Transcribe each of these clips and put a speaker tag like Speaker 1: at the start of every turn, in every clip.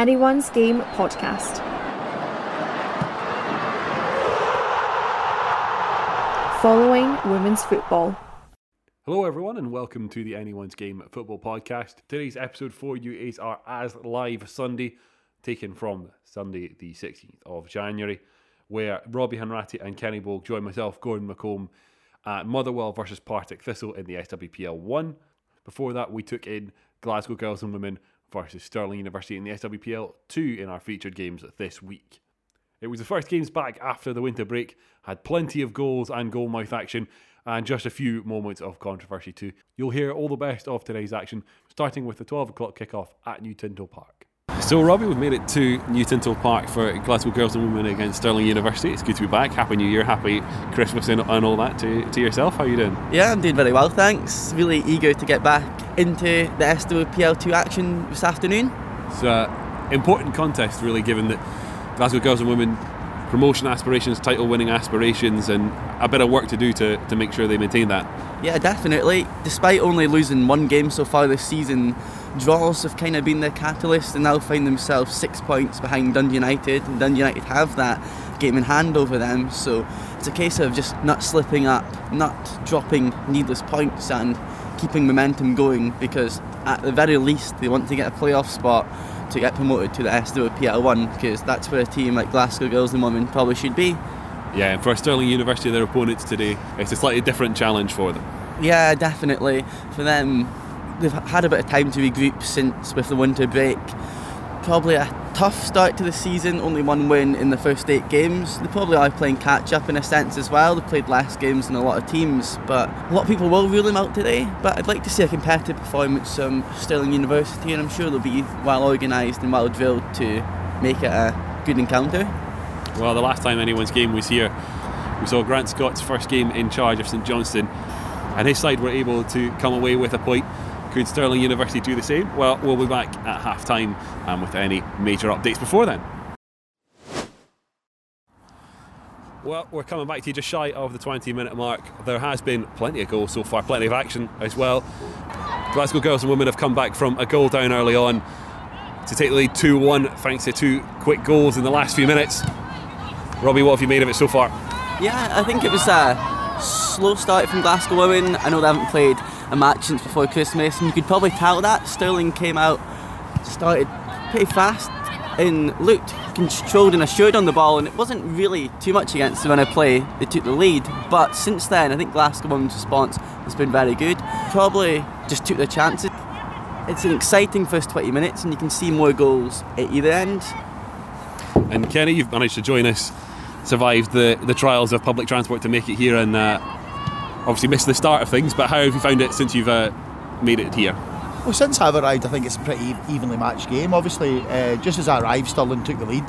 Speaker 1: Anyone's Game podcast. Following women's football.
Speaker 2: Hello, everyone, and welcome to the Anyone's Game Football Podcast. Today's episode for you is our As Live Sunday, taken from Sunday, the 16th of January, where Robbie Hanratty and Kenny Bogue join myself, Gordon McComb, at Motherwell versus Partick Thistle in the SWPL 1. Before that, we took in Glasgow Girls and Women versus Stirling University in the SWPL 2 in our featured games this week. It was the first games back after the winter break, had plenty of goals and goalmouth action, and just a few moments of controversy too. You'll hear all the best of today's action, starting with the 12 o'clock kickoff at New Tinto Park. So, Robbie, we've made it to New Tinto Park for Glasgow Girls and Women against Stirling University. It's good to be back. Happy New Year, happy Christmas, and, and all that to, to yourself. How are you doing?
Speaker 3: Yeah, I'm doing very well, thanks. Really eager to get back into the SWPL2 action this afternoon.
Speaker 2: It's an important contest, really, given that Glasgow Girls and Women promotion aspirations, title winning aspirations, and a bit of work to do to, to make sure they maintain that.
Speaker 3: Yeah, definitely. Despite only losing one game so far this season, draws have kind of been the catalyst and now find themselves six points behind Dundee United, and Dundee United have that game in hand over them. So it's a case of just not slipping up, not dropping needless points, and keeping momentum going because at the very least they want to get a playoff spot to get promoted to the SWPL 1 because that's where a team like Glasgow Girls and Women probably should be.
Speaker 2: Yeah, and for Stirling University, their opponents today, it's a slightly different challenge for them.
Speaker 3: Yeah, definitely. For them, they've had a bit of time to regroup since with the winter break. Probably a tough start to the season, only one win in the first eight games. They probably are playing catch up in a sense as well. They played less games than a lot of teams, but a lot of people will rule them out today. But I'd like to see a competitive performance from Stirling University, and I'm sure they'll be well organised and well drilled to make it a good encounter.
Speaker 2: Well, the last time anyone's game was here, we saw Grant Scott's first game in charge of St Johnstone, and his side were able to come away with a point. Could Stirling University do the same? Well, we'll be back at half time um, with any major updates before then. Well, we're coming back to you just shy of the 20 minute mark. There has been plenty of goals so far, plenty of action as well. Glasgow Girls and Women have come back from a goal down early on to take the lead 2 1 thanks to two quick goals in the last few minutes. Robbie, what have you made of it so far?
Speaker 3: Yeah, I think it was a slow start from Glasgow Women. I know they haven't played a match since before Christmas, and you could probably tell that. Stirling came out, started pretty fast, and looked controlled and assured on the ball, and it wasn't really too much against them when I play. They took the lead, but since then, I think Glasgow Women's response has been very good. Probably just took their chances. It's an exciting first 20 minutes, and you can see more goals at either end.
Speaker 2: And Kenny, you've managed to join us, survived the, the trials of public transport to make it here, and uh, obviously missed the start of things. But how have you found it since you've uh, made it here?
Speaker 4: Well, since I've arrived, I think it's a pretty evenly matched game. Obviously, uh, just as I arrived, Stirling took the lead.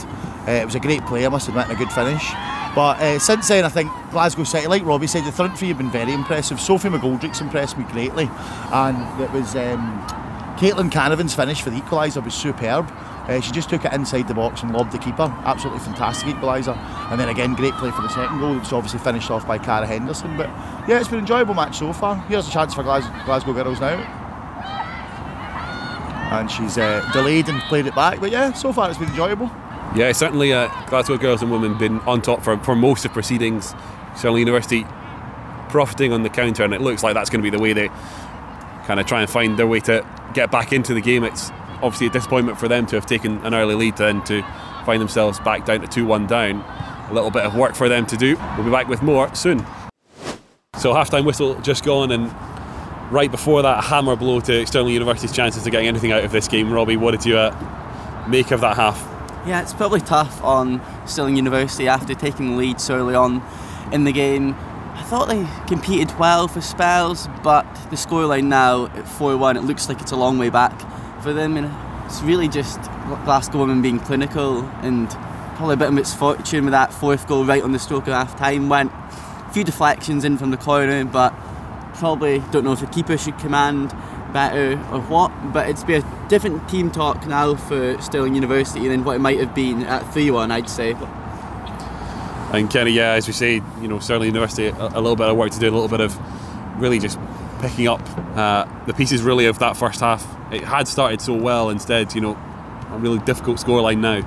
Speaker 4: Uh, it was a great play, I must admit, and a good finish. But uh, since then, I think Glasgow City, like Robbie said, the front three have been very impressive. Sophie McGoldrick's impressed me greatly, and it was um, Caitlin Canavan's finish for the equaliser was superb. Uh, she just took it inside the box and lobbed the keeper. Absolutely fantastic equaliser. And then again, great play for the second goal. It's obviously finished off by Cara Henderson. But yeah, it's been an enjoyable match so far. Here's a chance for Glasgow, Glasgow Girls now. And she's uh, delayed and played it back. But yeah, so far it's been enjoyable.
Speaker 2: Yeah, certainly uh, Glasgow Girls and Women been on top for, for most of proceedings. Stirling University profiting on the counter, and it looks like that's going to be the way they kind of try and find their way to get back into the game. It's obviously a disappointment for them to have taken an early lead and to find themselves back down to 2 1 down. A little bit of work for them to do. We'll be back with more soon. So, half time whistle just gone, and right before that, a hammer blow to Stirling University's chances of getting anything out of this game. Robbie, what did you uh, make of that half?
Speaker 3: Yeah, it's probably tough on Stirling University after taking the lead so early on in the game. I thought they competed well for spells, but the scoreline now at 4 1, it looks like it's a long way back for them. And it's really just Glasgow Women being clinical and probably a bit of misfortune with that fourth goal right on the stroke of half time. Went a few deflections in from the corner, but probably don't know if the keeper should command better or what. But it's been a different team talk now for Stirling University than what it might have been at 3 1, I'd say.
Speaker 2: And Kenny, yeah, as we say, you know, Stirling University, a, a, little bit of work to do, a little bit of really just picking up uh, the pieces really of that first half. It had started so well, instead, you know, a really difficult scoreline now.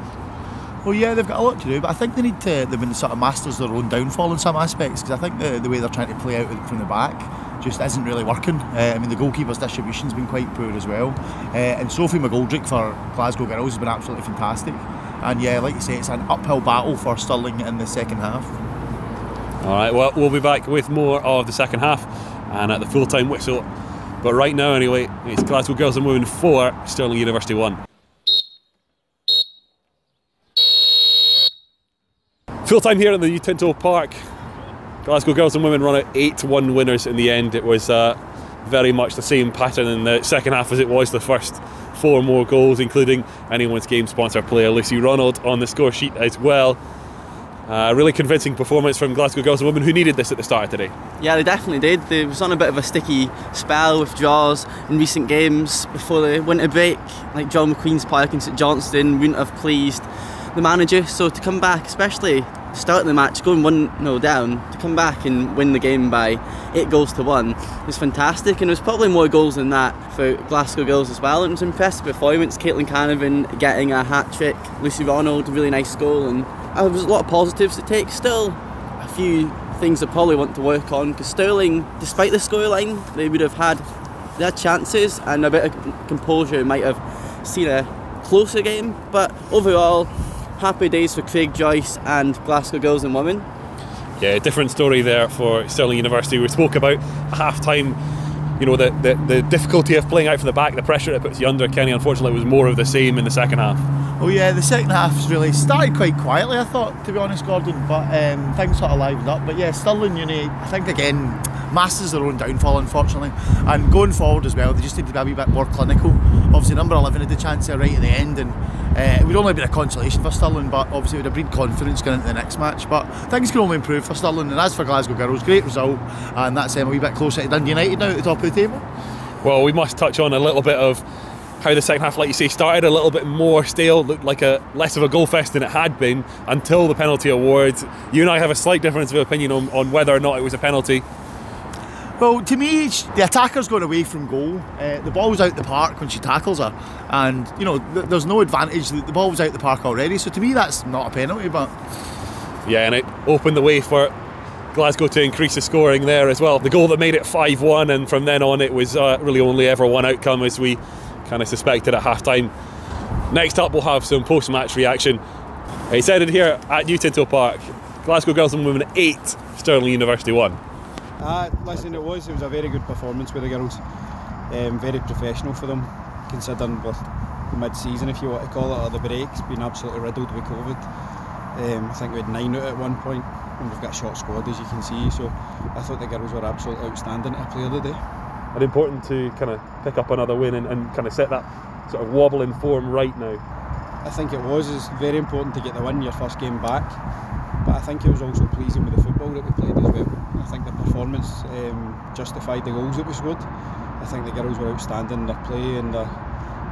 Speaker 4: Well, yeah, they've got a lot to do, but I think they need to. They've been sort of masters their own downfall in some aspects because I think the, the way they're trying to play out from the back just isn't really working. Uh, I mean, the goalkeeper's distribution's been quite poor as well, uh, and Sophie McGoldrick for Glasgow Girls has been absolutely fantastic. And yeah, like you say, it's an uphill battle for Stirling in the second half.
Speaker 2: All right, well, we'll be back with more of the second half and at the full time whistle. But right now, anyway, it's Glasgow Girls and Women 4, Stirling University 1. Full time here in the New Tinto Park. Glasgow Girls and Women run out 8 1 winners in the end. It was uh, very much the same pattern in the second half as it was the first four more goals, including anyone's game sponsor player Lucy Ronald on the score sheet as well. Uh, really convincing performance from Glasgow Girls and Women who needed this at the start of today.
Speaker 3: Yeah, they definitely did. They was on a bit of a sticky spell with draws in recent games before the winter break. Like John McQueen's Park and St Johnstone wouldn't have pleased the manager. So to come back, especially starting the match, going 1 0 down, to come back and win the game by eight goals to one is fantastic. And there's probably more goals than that for Glasgow Girls as well. It was an impressive performance. Caitlin Canavan getting a hat trick, Lucy Ronald, really nice goal, and uh, there a lot of positives to take. Still, a few things I probably want to work on because Stirling, despite the scoreline, they would have had their chances and a bit of composure might have seen a closer game. But overall, happy days for Craig Joyce and Glasgow Girls and Women.
Speaker 2: Yeah, different story there for Stirling University. We spoke about half time, you know, the, the, the difficulty of playing out from the back, the pressure it puts you under. Kenny, unfortunately, was more of the same in the second half.
Speaker 4: Oh yeah, the second half's really started quite quietly, I thought, to be honest, Gordon. But um, things sort of livened up. But yeah, Stirling Uni, I think again, masters their own downfall, unfortunately. And going forward as well, they just need to be a wee bit more clinical. Obviously, number 11 had the chance there right at the end, and uh, it would only have been a consolation for Stirling, but obviously it would have breed confidence going into the next match. But things can only improve for Stirling. And as for Glasgow Girls, great result, and that's them a wee bit closer to Dundee United now at the top of the table.
Speaker 2: Well, we must touch on a little bit of how the second half, like you say, started a little bit more stale, looked like a less of a goal fest than it had been until the penalty awards. You and I have a slight difference of opinion on, on whether or not it was a penalty.
Speaker 4: Well, to me, the attacker's gone away from goal. Uh, the ball's out the park when she tackles her, and you know th- there's no advantage. The, the ball was out the park already, so to me that's not a penalty. But
Speaker 2: Yeah, and it opened the way for Glasgow to increase the scoring there as well. The goal that made it 5 1, and from then on, it was uh, really only ever one outcome as we kind of suspected at halftime. Next up, we'll have some post match reaction. It's headed here at New Tinto Park. Glasgow Girls and Women 8, Stirling University 1.
Speaker 5: Uh, listen, it was. It was a very good performance with the girls. Um, very professional for them, considering with the mid-season, if you want to call it, or the breaks, being absolutely riddled with COVID. Um, I think we had nine out at one point, and we've got a short squad, as you can see. So I thought the girls were absolutely outstanding to play the day.
Speaker 2: And important to kind of pick up another win and, and kind of set that sort of wobble in form right now.
Speaker 5: I think it was. It's very important to get the win your first game back. But I think it was also pleasing with the football that we played as well. I think the performance um, justified the goals that we scored. I think the girls were outstanding in their play and their,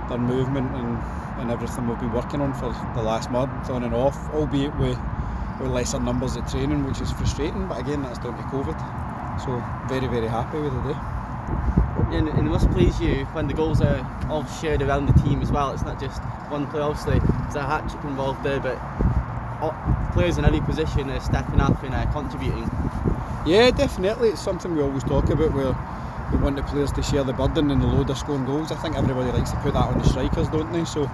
Speaker 5: their movement and, and everything we've been working on for the last month on and off, albeit with, with lesser numbers at training, which is frustrating. But again, that's down to COVID. So very, very happy with the day.
Speaker 3: And, it must please you when the goals are all shared around the team as well. It's not just one player, obviously, there's a hat trick involved there, but players in every position are stepping up and uh, contributing.
Speaker 5: Yeah, definitely. It's something we always talk about where we want the players to share the burden and the load of scoring goals. I think everybody likes to put that on the strikers, don't they? So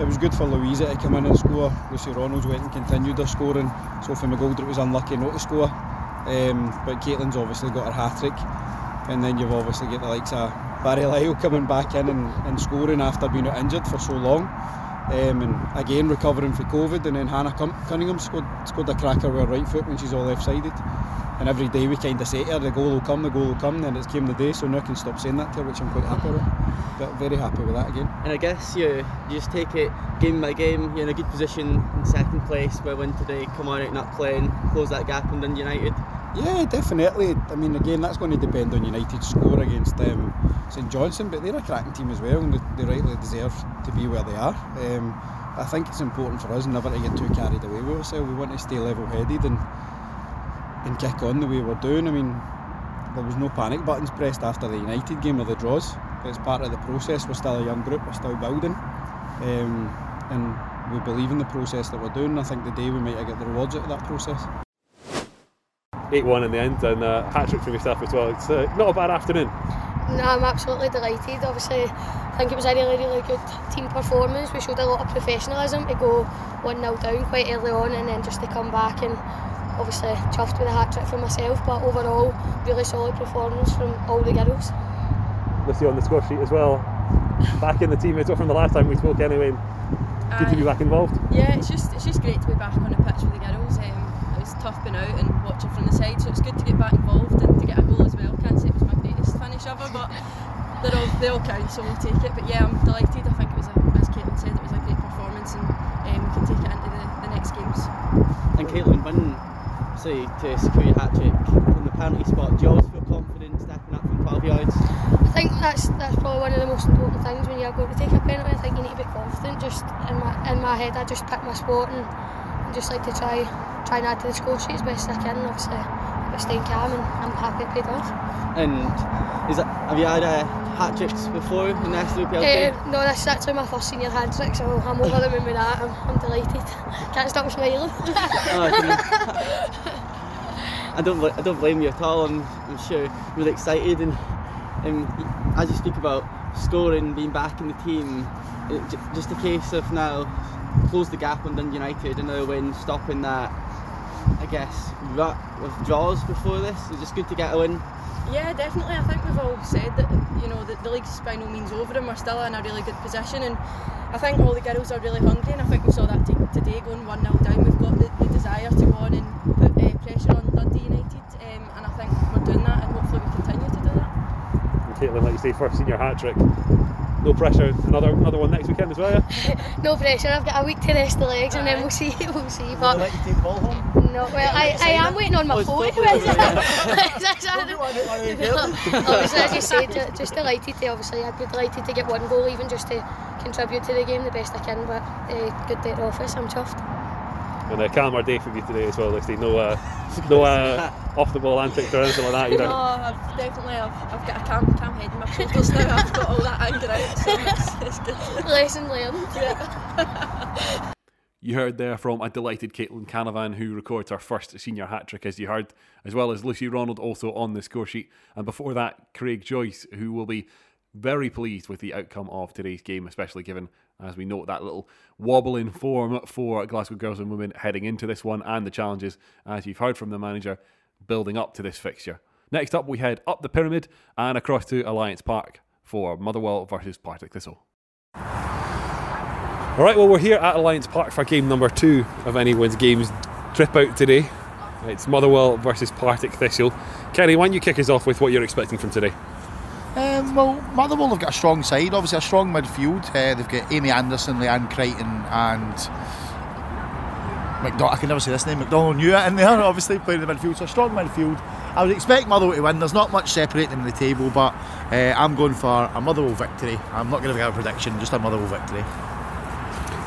Speaker 5: it was good for Louisa to come in and score. Lucy Ronalds went and continued her scoring. Sophie McGoldrick was unlucky not to score. Um, but Caitlin's obviously got her hat trick. And then you've obviously got the likes of Barry Lyle coming back in and, and scoring after being injured for so long. Um, and again recovering from COVID, and then Hannah Cunningham scored, scored a cracker with her right foot when she's all left-sided. And every day we kind of say to her, the goal will come, the goal will come, and it's came the day, so now I can stop saying that to her, which I'm quite happy with. But very happy with that again.
Speaker 3: And I guess you, you just take it game by game, you're in a good position in second place, where win today, come on out not playing, close that gap and then United.
Speaker 5: Yeah, definitely. I mean, again, that's going to depend on United's score against um, St Johnstone, but they're a cracking team as well, and they, rightly deserve to be where they are. Um, I think it's important for us never to get too carried away with ourselves. We want to stay level-headed and and kick on the way we're doing. I mean, there was no panic buttons pressed after the United game or the draws. It's part of the process. We're still a young group. We're still building. Um, and we believe in the process that we're doing. I think the day we might get the rewards out of that process.
Speaker 2: 8 1 in the end, and uh, hat trick from yourself as well. It's uh, not a bad afternoon.
Speaker 6: No, I'm absolutely delighted. Obviously, I think it was a really, really good team performance. We showed a lot of professionalism to go 1 0 down quite early on and then just to come back and obviously chuffed with a hat trick for myself. But overall, really solid performance from all the girls.
Speaker 2: Lucy on the score sheet as well. Back in the team, it's from the last time we spoke anyway. Good to be back involved.
Speaker 7: Yeah, it's just it's just great to be back on the pitch with the girls. Um, it was tough being out and watching from the side, so it's good to get back involved and to get a goal as well. Can't say it was my greatest finish ever, but they're all they all count, so we'll take it. But yeah, I'm delighted. I think it was a, as Caitlin said, it was a great performance, and um, we can take it into the, the next games.
Speaker 3: And Caitlin, when say to secure your hat trick from the penalty spot, do you always feel confident stepping up from 12 yards?
Speaker 6: I think that's that's probably one of the most important things when you're going to take a penalty. I think you need to be confident. Just in my in my head, I just pick my spot and, and just like to try try and add to the score sheet as best as I can. Obviously, but staying calm and I'm happy it paid off.
Speaker 3: And is that, have you had uh, hat tricks before in the SWPL?
Speaker 6: Uh, no, this is actually my first senior hat trick, so I'm over the moon with that. I'm, I'm delighted. Can't stop smiling.
Speaker 3: Oh, I, don't, I don't blame you at all. I'm, I'm sure really excited. And um, as you speak about scoring, being back in the team, it, just a case of now close the gap on Dundee United, another win, stopping that, I guess, rut of draws before this. It's just good to get a win.
Speaker 7: Yeah, definitely. I think we've all said that you know that the league's by no means over, and we're still in a really good position. And I think all the girls are really hungry, and I think we saw that t- today going one 0 down. We've got the, the desire to go on and put uh, pressure on Dundee United, um, and I think we're doing that, and hopefully we continue to do that.
Speaker 2: And Caitlin, like you say, first senior hat trick. No pressure. Another another one next weekend as well, yeah?
Speaker 6: no pressure. I've got a week to rest the legs, and then we'll see. We'll see.
Speaker 4: Would
Speaker 6: But
Speaker 4: you like to take the ball home?
Speaker 6: No, well, I, I am waiting on my
Speaker 3: Oh,
Speaker 6: phone. obviously, as you said, just delighted to obviously I'd be delighted to get one goal even just to contribute to the game the best I can. But uh, good day at the office. I'm chuffed.
Speaker 2: And a calmer day for you today as well, Lucy. No, uh, no uh, off the ball antics or anything like that either.
Speaker 7: No, I've definitely I've, I've got a calm, calm head in my shoulders now. I've got all that anger out, so it's, it's good.
Speaker 6: Lesson learned.
Speaker 2: You heard there from a delighted Caitlin Canavan who records her first senior hat trick, as you heard, as well as Lucy Ronald also on the score sheet. And before that, Craig Joyce, who will be very pleased with the outcome of today's game, especially given, as we note, that little wobble in form for Glasgow Girls and Women heading into this one and the challenges, as you've heard from the manager, building up to this fixture. Next up, we head up the pyramid and across to Alliance Park for Motherwell versus Partick Thistle. All right, well, we're here at Alliance Park for game number two of anyone's games trip out today. It's Motherwell versus Partick Thistle. Kenny, why don't you kick us off with what you're expecting from today?
Speaker 4: Um, well, Motherwell have got a strong side, obviously a strong midfield. Uh, they've got Amy Anderson, Leanne Crichton, and McDonald. I can never say this name. McDonald knew it in there, obviously playing in the midfield. So a strong midfield. I would expect Motherwell to win. There's not much separating them in the table, but uh, I'm going for a Motherwell victory. I'm not going to give a prediction, just a Motherwell victory.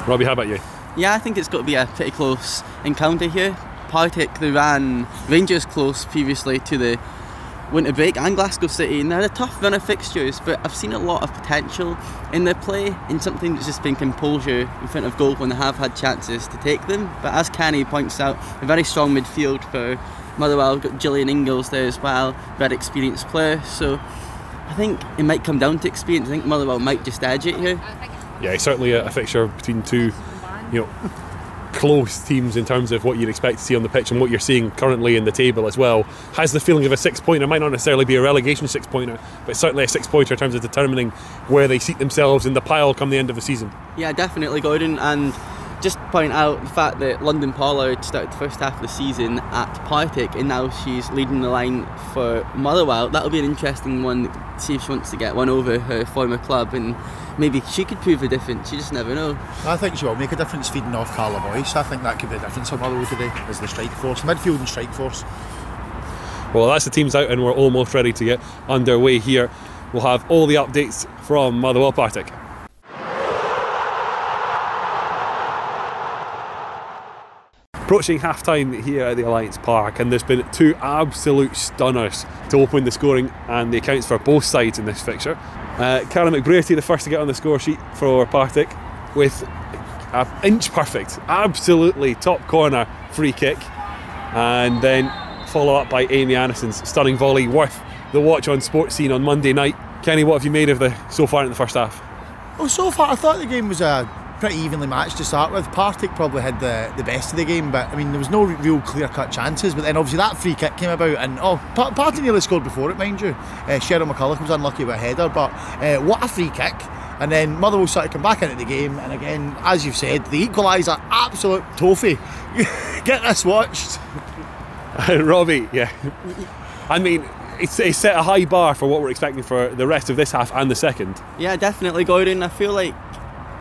Speaker 2: Robbie, how about you?
Speaker 3: Yeah, I think it's got to be a pretty close encounter here. Partick, they ran Rangers close previously to the winter break and Glasgow City, and they're a tough run of fixtures, but I've seen a lot of potential in their play, in something that's just been composure in front of goal when they have had chances to take them. But as Kenny points out, a very strong midfield for Motherwell, got Gillian Ingalls there as well, very experienced player, so I think it might come down to experience. I think Motherwell might just edge it here.
Speaker 2: Yeah, certainly a, a fixture between two, you know, close teams in terms of what you'd expect to see on the pitch and what you're seeing currently in the table as well. Has the feeling of a six pointer, might not necessarily be a relegation six pointer, but certainly a six pointer in terms of determining where they seat themselves in the pile come the end of the season.
Speaker 3: Yeah, definitely, Gordon. And just point out the fact that London Pollard started the first half of the season at Partick and now she's leading the line for Motherwell. That'll be an interesting one. See if she wants to get one over her former club and maybe she could prove a difference. You just never know.
Speaker 4: I think she will make a difference feeding off Carla Boyce. I think that could be the difference for Motherwell today, is the strike force, midfield and strike force.
Speaker 2: Well, that's the teams out, and we're almost ready to get underway here. We'll have all the updates from Motherwell Partick. Approaching half time here at the Alliance Park, and there's been two absolute stunners to open the scoring and the accounts for both sides in this fixture. Uh, McBrearty, the first to get on the score sheet for Partick, with an inch perfect, absolutely top corner free kick, and then follow up by Amy Anderson's stunning volley, worth the watch on Sports Scene on Monday night. Kenny, what have you made of the so far in the first half?
Speaker 4: Well, so far I thought the game was a pretty evenly matched to start with. Partick probably had the, the best of the game, but I mean there was no real clear cut chances. But then obviously that free kick came about, and oh, Partick nearly scored before it, mind you. Uh, Cheryl McCulloch was unlucky with a header, but uh, what a free kick! And then Motherwell started to come back into the game, and again, as you've said, the equaliser, absolute toffee. Get this watched.
Speaker 2: Robbie, yeah. I mean, it's, it's set a high bar for what we're expecting for the rest of this half and the second.
Speaker 3: Yeah, definitely, Gordon. I feel like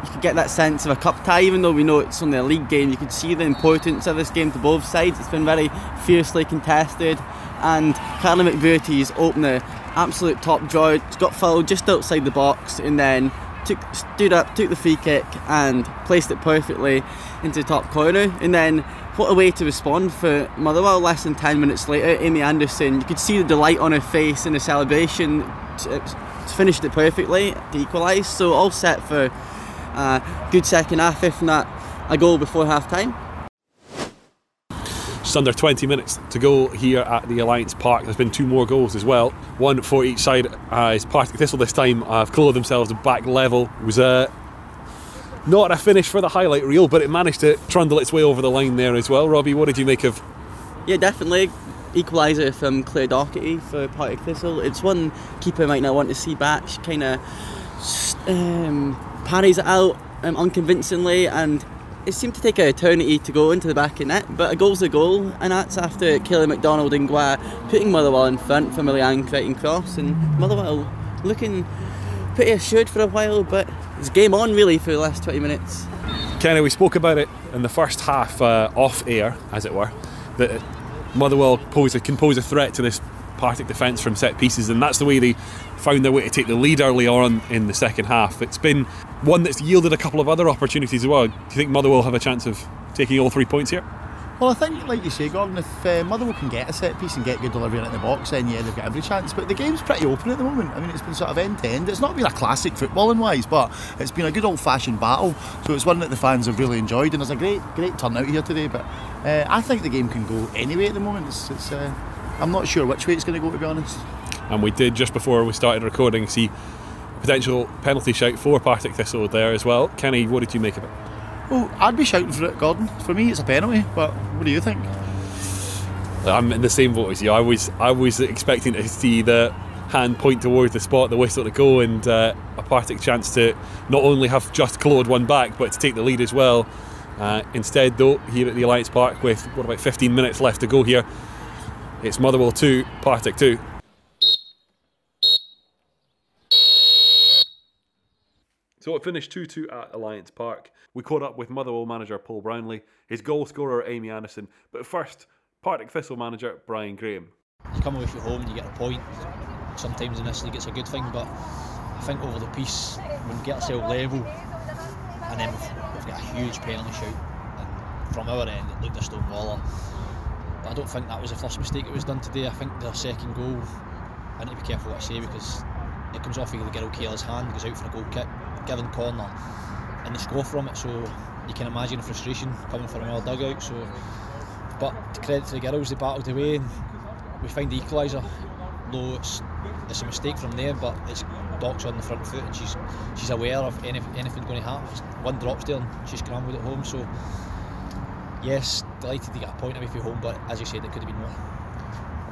Speaker 3: you could get that sense of a cup tie, even though we know it's only a league game. You could see the importance of this game to both sides. It's been very fiercely contested, and Carly McBrearty's opener, absolute top draw, got fouled just outside the box, and then took, stood up, took the free kick, and placed it perfectly into the top corner. And then, what a way to respond for Motherwell. Less than 10 minutes later, Amy Anderson, you could see the delight on her face in the celebration. It's Finished it perfectly to equalise, so all set for a good second half, if not a goal before half time.
Speaker 2: Just under 20 minutes to go here at the Alliance Park. There's been two more goals as well, one for each side. Uh, as Partick Thistle this time have clothed themselves back level. It was a not a finish for the highlight reel, but it managed to trundle its way over the line there as well. Robbie, what did you make of?
Speaker 3: Yeah, definitely equaliser from Claire Doherty for Partick Thistle. It's one keeper might not want to see back. She kind of um, parries it out um, unconvincingly, and it seemed to take an eternity to go into the back of net. But a goal's a goal, and that's after Kelly McDonald and Gua putting Motherwell in front for Milian Crichton Cross, and Motherwell looking pretty assured for a while, but it's game on really for the last 20 minutes.
Speaker 2: Kenny, we spoke about it in the first half uh, off air, as it were, that Motherwell pose, a, can pose a threat to this Partick defence from set pieces, and that's the way they found their way to take the lead early on in the second half. It's been one that's yielded a couple of other opportunities as well. Do you think Motherwell have a chance of taking all three points here?
Speaker 4: Well, I think, like you say, Gordon, if uh, Motherwell can get a set piece and get good delivery in the box, then yeah, they've got every chance. But the game's pretty open at the moment. I mean, it's been sort of end to end. It's not been a classic footballing wise, but it's been a good old fashioned battle. So it's one that the fans have really enjoyed, and there's a great, great turnout here today. But uh, I think the game can go anyway at the moment. It's, it's uh, I'm not sure which way it's going to go, to be honest.
Speaker 2: And we did just before we started recording see a potential penalty shout for Partick Thistle there as well. Kenny, what did you make of it?
Speaker 4: Well, I'd be shouting for it, Gordon. For me, it's a penalty. But what do you think?
Speaker 2: I'm in the same boat as you. I was, I was expecting to see the hand point towards the spot, the whistle to go, and uh, a Partick chance to not only have just clawed one back, but to take the lead as well. Uh, instead, though, here at the Alliance Park, with what about 15 minutes left to go here, it's Motherwell 2, Partick 2. So it finished 2 2 at Alliance Park. We caught up with Motherwell manager Paul Brownlie, his goal scorer Amy Anderson, but first, Partick Thistle manager Brian Graham.
Speaker 8: You come away from home and you get a point. Sometimes in this league it's a good thing, but I think over the piece, when we get ourselves level, and then we've, we've got a huge penalty shout, and from our end it looked a stone waller. But I don't think that was the first mistake that was done today. I think their second goal, I need to be careful what I say because it comes off of the girl Kayla's hand, goes out for a goal kick, given corner, and they score from it. So you can imagine the frustration coming from our dugout. So, but to credit to the girls, they battled away and we find the equaliser. Though it's it's a mistake from there, but it's Doc's on the front foot and she's she's aware of any, anything going to happen. One drops there and she's scrambled at home. So yes, delighted to get a point away from home, but as you said, it could have been more.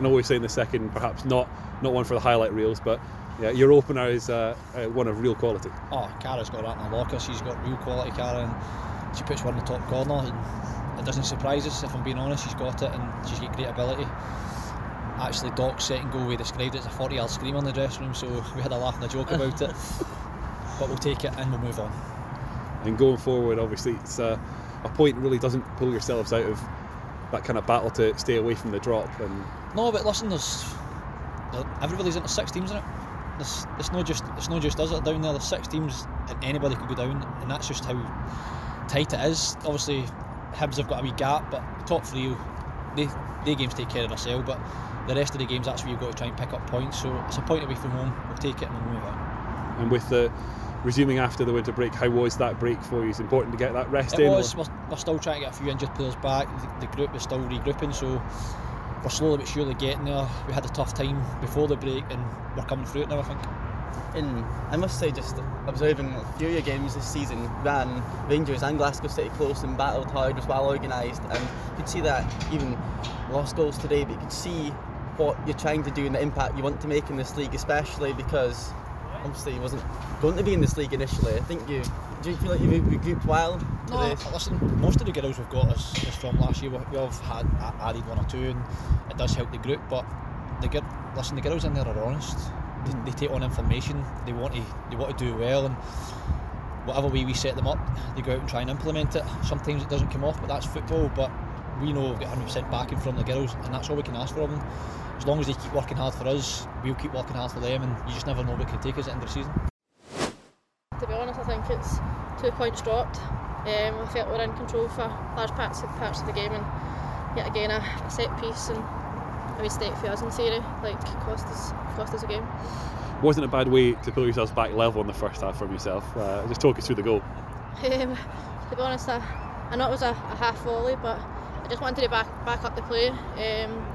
Speaker 2: Know we're saying the second, perhaps not not one for the highlight reels, but yeah, your opener is uh, uh, one of real quality.
Speaker 8: Oh, Cara's got that in her locker. She's got real quality, Cara, and she puts one in the top corner. And it doesn't surprise us, if I'm being honest. She's got it, and she's got great ability. Actually, Doc's second goal, we described it as a 40 yard scream in the dressing room, so we had a laugh and a joke about it. But we'll take it and we'll move on.
Speaker 2: And going forward, obviously, it's uh, a point really doesn't pull yourselves out of that kind of battle to stay away from the drop. And
Speaker 8: no, but listen, there's everybody's into six teams in it. It's, it's not just it's not just us that are down there. There's six teams, and anybody can go down, and that's just how tight it is. Obviously, Hibs have got a wee gap, but top three, they they games take care of themselves. But the rest of the games, that's where you've got to try and pick up points. So it's a point away from home. We'll take it and we'll move on.
Speaker 2: And with the resuming after the winter break. How was that break for you? It's important to get that rest
Speaker 8: It
Speaker 2: in.
Speaker 8: was. We're, we're still trying to get a few injured players back. The, the group is still regrouping, so we're slowly but surely getting there. We had a tough time before the break, and we're coming through it now. I think.
Speaker 3: In, I must say, just observing a few of your games this season, ran Rangers and Glasgow City close and battled hard, was well organised, and you could see that even lost goals today, but you could see what you're trying to do and the impact you want to make in this league, especially because obviously he wasn't going to be in this league initially. I think you do you feel like you regrouped well
Speaker 8: No,
Speaker 3: this?
Speaker 8: listen, most of the girls we've got is, is from last year. We, have had uh, added one or two, and it does help the group. But the gir- listen, the girls in there are honest. They, mm. they take on information. They want to they want to do well, and whatever way we set them up, they go out and try and implement it. Sometimes it doesn't come off, but that's football. But we know we've got 100% backing from the girls, and that's all we can ask from them. As long as they keep working hard for us, we'll keep working hard for them, and you just never know what can take us at the end of the season.
Speaker 7: To be honest, I think it's two points dropped. Um, I felt we were in control for large parts of, parts of the game, and yet again a, a set piece and a mistake for us in theory, like cost us cost us a game.
Speaker 2: Wasn't a bad way to pull yourselves back level in the first half from yourself. Uh, just talk us through the goal.
Speaker 7: Um, to be honest, I, I know it was a, a half volley, but I just wanted to back back up the play. Um,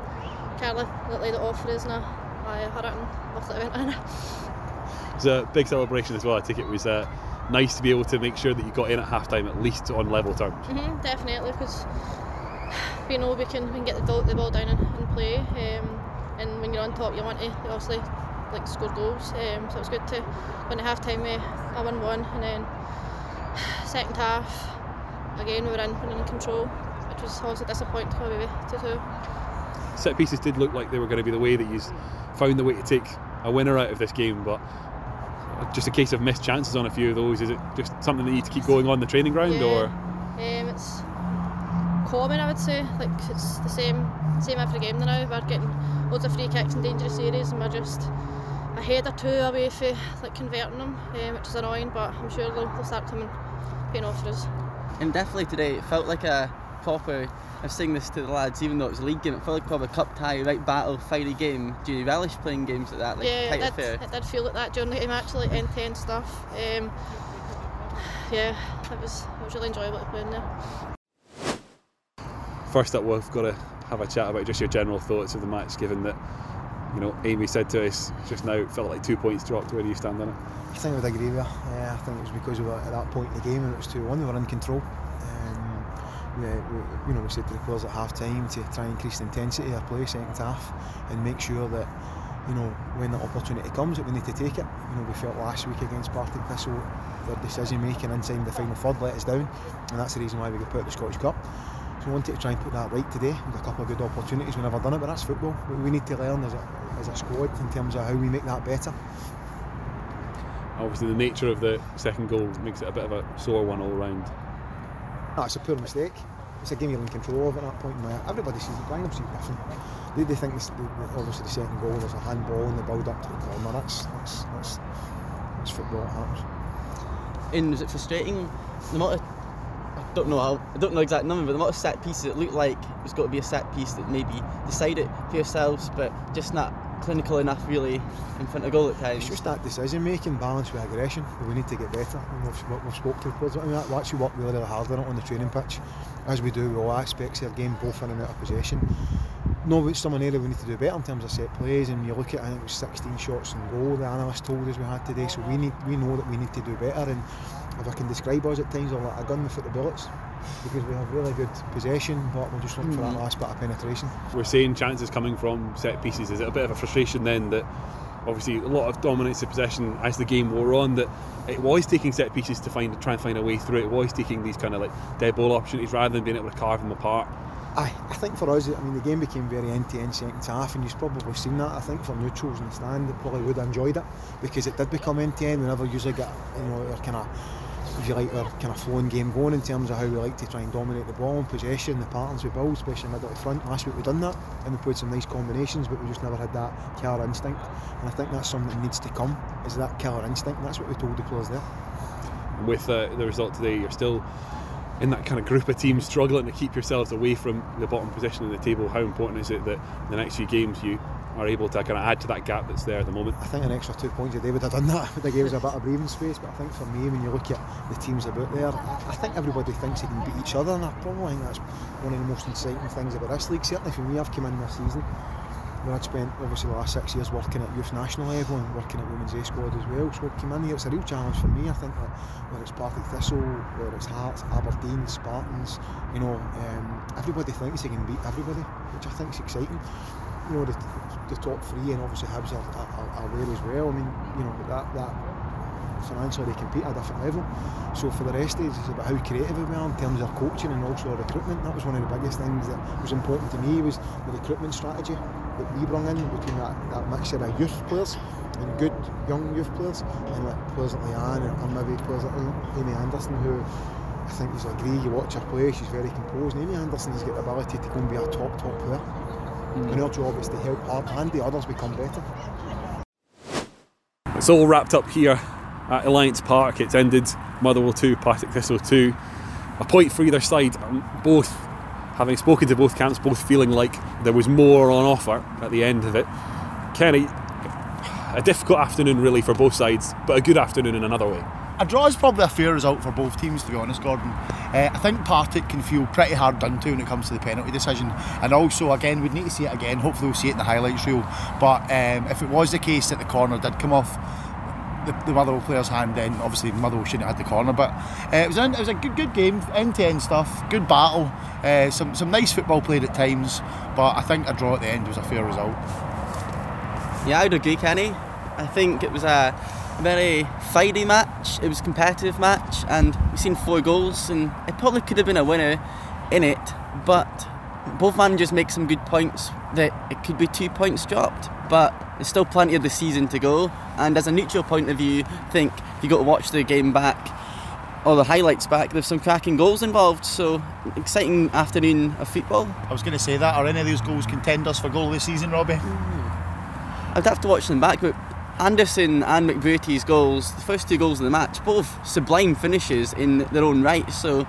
Speaker 7: Carla laid it off for us, and I, I had it and it went in.
Speaker 2: It was a big celebration as well. I think it was uh, nice to be able to make sure that you got in at half time at least on level terms.
Speaker 7: hmm definitely, because we know we can, we can get the, ball- the ball down and, and play. Um, and when you're on top, you want to obviously like score goals. Um, so it was good to go into half time with a 1 1, and then second half, again, we were in, we were in control, which was obviously disappointing to go away 2 2.
Speaker 2: Set pieces did look like they were going to be the way that you found the way to take a winner out of this game, but just a case of missed chances on a few of those. Is it just something that you need to keep going on the training ground,
Speaker 7: Yeah.
Speaker 2: or
Speaker 7: Um, it's common, I would say. Like it's the same, same every game now. We're getting loads of free kicks in dangerous areas, and we're just a head or two away from like converting them, um, which is annoying. But I'm sure they'll, they'll start coming, paying off for us.
Speaker 3: And definitely today, it felt like a proper. I was saying this to the lads, even though it's a league game, it felt like a proper cup tie, right battle, fiery game. Do you relish playing games like that, like
Speaker 7: yeah,
Speaker 3: tight
Speaker 7: it
Speaker 3: affair?
Speaker 7: did, it did feel like that during the game. Actually, intense stuff. Um, yeah, it was it was really enjoyable to play in there.
Speaker 2: first up we've got to have a chat about just your general thoughts of the match, given that you know Amy said to us just now it felt like two points dropped. Where do you stand on it?
Speaker 9: I think I would agree with you. Yeah, I think it was because we were at that point in the game and it was 2 1, we were in control. Um, we, you know, we said to the players at half time to try and increase the intensity of play second half and make sure that you know when the opportunity comes that we need to take it. You know, we felt last week against Partick Thistle their decision making inside the final third let us down and that's the reason why we got put the Scottish Cup. So we wanted to try and put that right today. We've got a couple of good opportunities. We've never done it, but that's football. We need to learn as a, as a squad in terms of how we make that better.
Speaker 2: Obviously, the nature of the second goal makes it a bit of a sore one all round.
Speaker 9: That's a poor mistake. It's a game you're in control of at that point. Everybody sees it. Grantham see different. They, they think the, the, obviously the second goal there's a handball and the build up to the corner. That's that's that's, that's football at heart.
Speaker 3: And was it frustrating? The amount of, I don't know how, I don't know exact number, but the amount of set pieces it looked like it was got to be a set piece that maybe decide it for yourselves, but just not clinical enough really in front of goal at times.
Speaker 9: It's just that decision making balance with aggression. We need to get better. And we've, we- we've spoke to the players. I mean, we actually work really, really hard on it on the training pitch, as we do with all aspects of our game, both in and out of possession. No, but some area we need to do better in terms of set plays. And you look at, I think it was 16 shots on goal. The analyst told us we had today, so we need, we know that we need to do better. And if I can describe us at times, we're like a gun without the bullets. Because we have really good possession, but we're just looking for that mm. last bit of penetration.
Speaker 2: We're seeing chances coming from set pieces. Is it a bit of a frustration then that obviously a lot of dominance of possession as the game wore on that it was taking set pieces to find try and find a way through it. It was taking these kind of like dead ball opportunities rather than being able to carve them apart.
Speaker 9: Aye, I think for us, I mean, the game became very end-to-end second half, and you've probably seen that. I think for neutrals in the stand, they probably would have enjoyed it because it did become end-to-end. We never usually get, you know, our kind of, if you like, our kind of flowing game going in terms of how we like to try and dominate the ball and possession, the patterns we build, especially in the middle to front. Last week we done that, and we played some nice combinations, but we just never had that killer instinct. And I think that's something that needs to come, is that killer instinct. And that's what we told the players there.
Speaker 2: With uh, the result today, you're still in that kind of group of teams struggling to keep yourselves away from the bottom position in the table. How important is it that the next few games you are able to kind of add to that gap that's there at the moment.
Speaker 9: I think an extra two points day would have done that. Have gave us a bit of breathing space. But I think for me, when you look at the teams about there, I think everybody thinks they can beat each other, and I probably think that's one of the most exciting things about this league. Certainly for me, I've come in this season. When I'd spent obviously the last six years working at youth national level and working at women's A squad as well. So I in here, it's a real challenge for me. I think that whether it's Partick Thistle, whether it's Hearts, Aberdeen, Spartans, you know, um, everybody thinks they can beat everybody, which I think is exciting you know the, the top three and obviously Hibs are, are, are there as well. I mean, you know that that financially they compete at a different level. So for the rest it, it's about how creative we are in terms of coaching and also recruitment. That was one of the biggest things that was important to me was the recruitment strategy that we brought in between that, that mixture of youth players and good young youth players and like players like Leanne and, maybe players like Amy Anderson who I think you agree, you watch her play, she's very composed. And Amy Anderson has got the ability to go and be a top, top player. Mm. And our job is to help her and the others become better.
Speaker 2: It's all wrapped up here at Alliance Park. It's ended Motherwell 2, Partick Thistle 2. A point for either side. Both, having spoken to both camps, both feeling like there was more on offer at the end of it. Kenny, a difficult afternoon really for both sides, but a good afternoon in another way.
Speaker 4: A draw is probably a fair result for both teams, to be honest, Gordon. Uh, I think Partick can feel pretty hard done to when it comes to the penalty decision, and also again we'd need to see it again. Hopefully, we'll see it in the highlights reel. But um, if it was the case that the corner did come off the, the Motherwell player's hand, then obviously Motherwell shouldn't have had the corner. But uh, it was an, it was a good good game, end to end stuff, good battle, uh, some some nice football played at times. But I think a draw at the end was a fair result.
Speaker 3: Yeah, I'd agree, Kenny. I think it was a very fighty match. It was a competitive match, and we've seen four goals, and it probably could have been a winner in it, but both managers make some good points that it could be two points dropped, but there's still plenty of the season to go. And as a neutral point of view, I think if you got to watch the game back or the highlights back, there's some cracking goals involved. So exciting afternoon of football.
Speaker 4: I was going to say that. Are any of those goals contenders for goal of the season, Robbie?
Speaker 3: I'd have to watch them back, but Anderson and McBrearty's goals, the first two goals of the match, both sublime finishes in their own right. So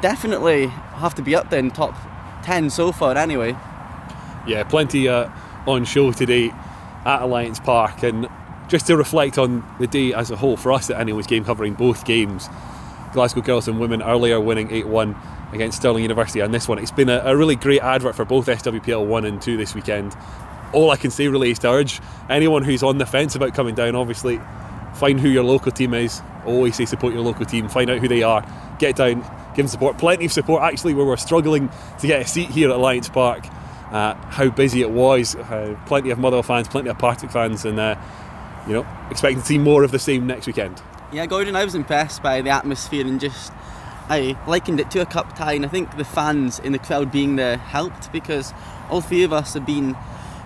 Speaker 3: definitely have to be up there in top 10 so far, anyway.
Speaker 2: Yeah, plenty uh, on show today at Alliance Park, and just to reflect on the day as a whole for us at Anyone's Game, covering both games. Glasgow Girls and Women earlier winning 8 1 against Stirling University, and this one. It's been a, a really great advert for both SWPL 1 and 2 this weekend all I can say really is to urge anyone who's on the fence about coming down, obviously, find who your local team is. Always say support your local team, find out who they are, get down, give them support. Plenty of support, actually, where we're struggling to get a seat here at Alliance Park. Uh, how busy it was, uh, plenty of Motherwell fans, plenty of Partick fans, and uh, you know, expecting to see more of the same next weekend.
Speaker 3: Yeah, Gordon, I was impressed by the atmosphere and just I likened it to a cup tie, and I think the fans in the crowd being there helped because all three of us have been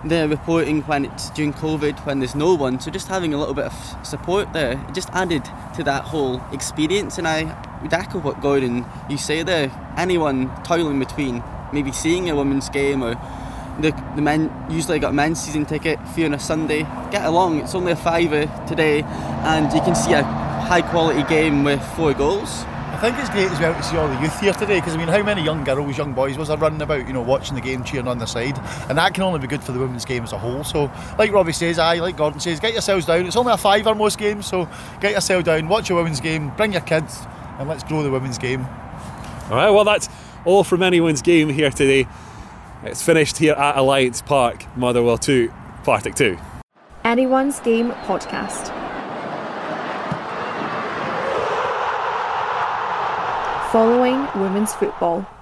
Speaker 3: they're reporting when it's during COVID when there's no one. So just having a little bit of support there it just added to that whole experience. And I would echo what Gordon you say there. Anyone toiling between maybe seeing a women's game or the, the men usually got a men's season ticket for you on a Sunday. Get along. It's only a fiver today, and you can see a high quality game with four goals.
Speaker 4: I think it's great as well to see all the youth here today because I mean, how many young girls, young boys was there running about, you know, watching the game, cheering on the side, and that can only be good for the women's game as a whole. So, like Robbie says, I like Gordon says, get yourselves down. It's only a fiver most games, so get yourself down, watch a women's game, bring your kids, and let's grow the women's game.
Speaker 2: All right, well, that's all from anyone's game here today. It's finished here at Alliance Park, Motherwell 2, Partick 2.
Speaker 1: Anyone's Game podcast. Following women's football.